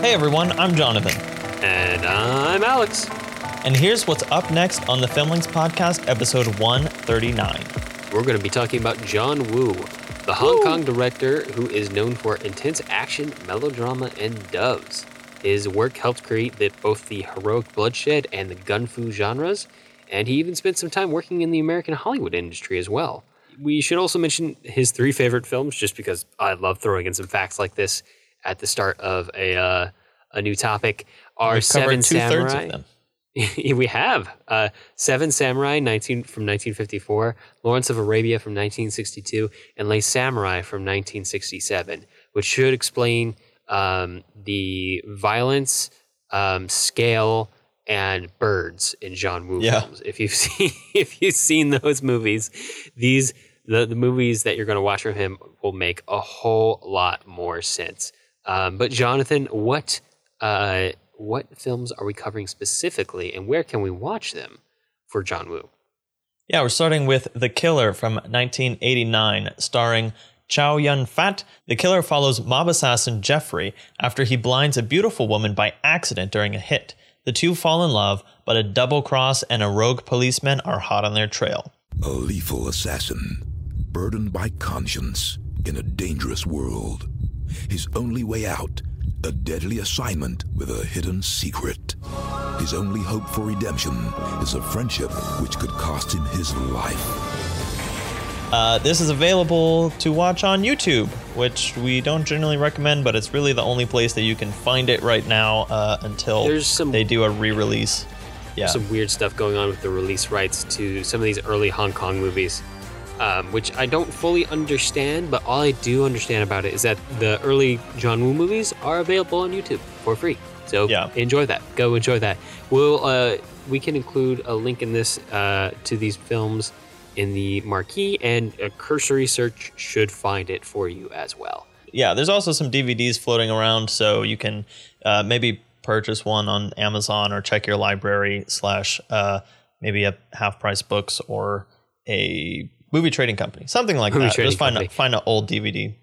Hey everyone, I'm Jonathan. And I'm Alex. And here's what's up next on the Filmlinks podcast, episode 139. We're going to be talking about John Woo, the Hong Kong director who is known for intense action, melodrama, and doves. His work helped create the, both the heroic bloodshed and the gun fu genres, and he even spent some time working in the American Hollywood industry as well. We should also mention his three favorite films, just because I love throwing in some facts like this at the start of a uh, a new topic. Are We've Seven Samurai? we have uh, Seven Samurai 19 from 1954, Lawrence of Arabia from 1962, and Le Samouraï from 1967, which should explain um, the violence, um, scale, and birds in John Woo Yeah. films. If you've seen if you've seen those movies, these the, the movies that you're going to watch from him will make a whole lot more sense. Um, but Jonathan, what uh, what films are we covering specifically, and where can we watch them for John Woo? Yeah, we're starting with The Killer from 1989, starring Chow Yun Fat. The killer follows mob assassin Jeffrey after he blinds a beautiful woman by accident during a hit. The two fall in love, but a double cross and a rogue policeman are hot on their trail. A lethal assassin, burdened by conscience in a dangerous world. His only way out, a deadly assignment with a hidden secret. His only hope for redemption is a friendship which could cost him his life. Uh, this is available to watch on YouTube, which we don't generally recommend, but it's really the only place that you can find it right now uh, until some- they do a re-release. Yeah, Some weird stuff going on with the release rights to some of these early Hong Kong movies, um, which I don't fully understand. But all I do understand about it is that the early John Woo movies are available on YouTube for free. So Yeah. enjoy that. Go enjoy that. We'll uh, we can include a link in this uh, to these films in the marquee, and a cursory search should find it for you as well. yeah. There's also some DVDs floating around, so you can uh, maybe purchase one on Amazon or check your library slash uh, maybe a half price books or a movie trading company, something like Movie that. Just find a, find an old DVD.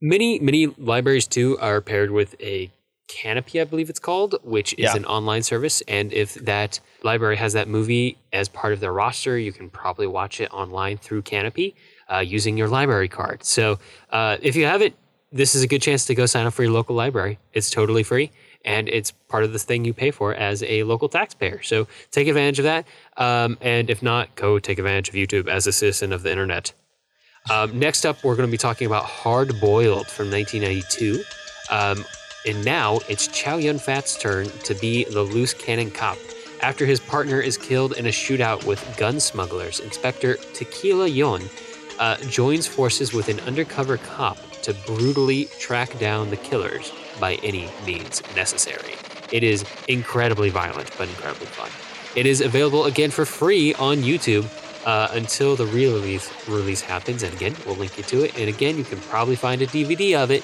Many many libraries too are paired with a Kanopy, I believe it's called, which is Yeah. an online service. And if that library has that movie as part of their roster, you can probably watch it online through Kanopy uh, using your library card. So uh, if you haven't, this is a good chance to go sign up for your local library. It's totally free. And it's part of the thing you pay for as a local taxpayer. So take advantage of that. Um, and if not, go take advantage of YouTube as a citizen of the internet. Um, next up, we're going to be talking about Hard Boiled from 1992. Um, and now it's Chow Yun Fat's turn to be the loose cannon cop. After his partner is killed in a shootout with gun smugglers, Inspector Tequila Yuen uh, joins forces with an undercover cop to brutally track down the killers by any means necessary. It is incredibly violent, but incredibly fun. It is available again for free on YouTube uh, until the re-release release happens. And again, we'll link you to it. And again, you can probably find a DVD of it,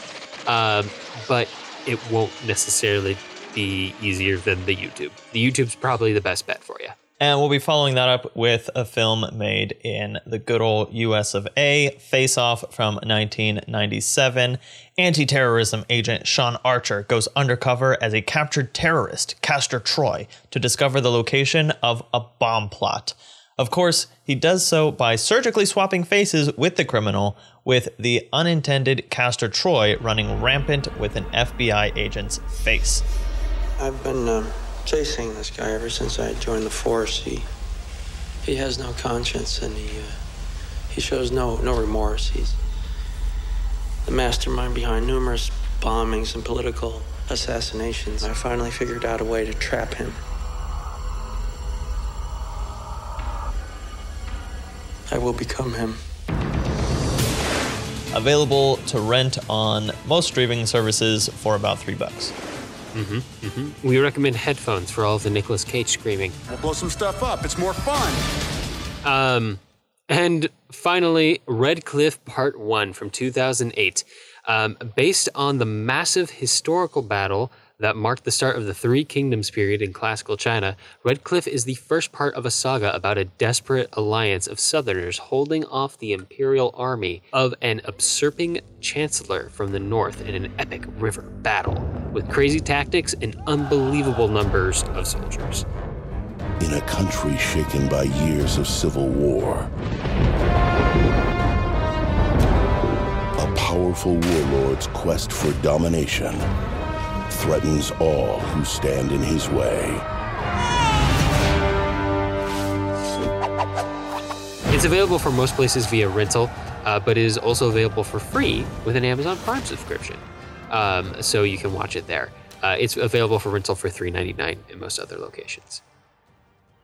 um, but it won't necessarily be easier than the YouTube. The YouTube's probably the best bet for you. And we'll be following that up with a film made in the good old US of A, Face Off from 1997. Anti terrorism agent Sean Archer goes undercover as a captured terrorist, Castor Troy, to discover the location of a bomb plot. Of course, he does so by surgically swapping faces with the criminal, with the unintended Castor Troy running rampant with an FBI agent's face. I've been um, chasing this guy ever since I joined the force. He he has no conscience and he uh, he shows no no remorse. He's the mastermind behind numerous bombings and political assassinations. I finally figured out a way to trap him. I will become him. Available to rent on most streaming services for about three bucks. We recommend headphones for all of the Nicolas Cage screaming. We'll blow some stuff up. It's more fun. Um, and finally, Red Cliff Part 1 from 2008. Um, based on the massive historical battle that marked the start of the Three Kingdoms period in classical China, Red Cliff is the first part of a saga about a desperate alliance of Southerners holding off the imperial army of an usurping chancellor from the north in an epic river battle, with crazy tactics and unbelievable numbers of soldiers. In a country shaken by years of civil war, a powerful warlord's quest for domination threatens all who stand in his way. It's available for most places via rental, uh, but is also available for free with an Amazon Prime subscription. Um, so you can watch it there. Uh, it's available for rental for $3.99 in most other locations.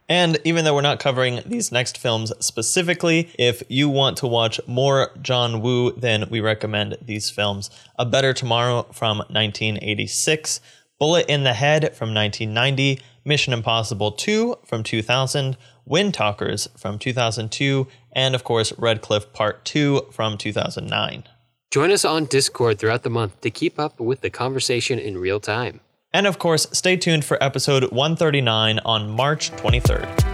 And even though we're not covering these next films specifically, if you want to watch more John Woo, then we recommend these films A Better Tomorrow from 1986, Bullet in the Head from 1990, Mission Impossible 2 from 2000, Wind Talkers from 2002, and of course, Red Cliff Part 2 from 2009. Join us on Discord throughout the month to keep up with the conversation in real time. And of course, stay tuned for episode 139 on March 23rd.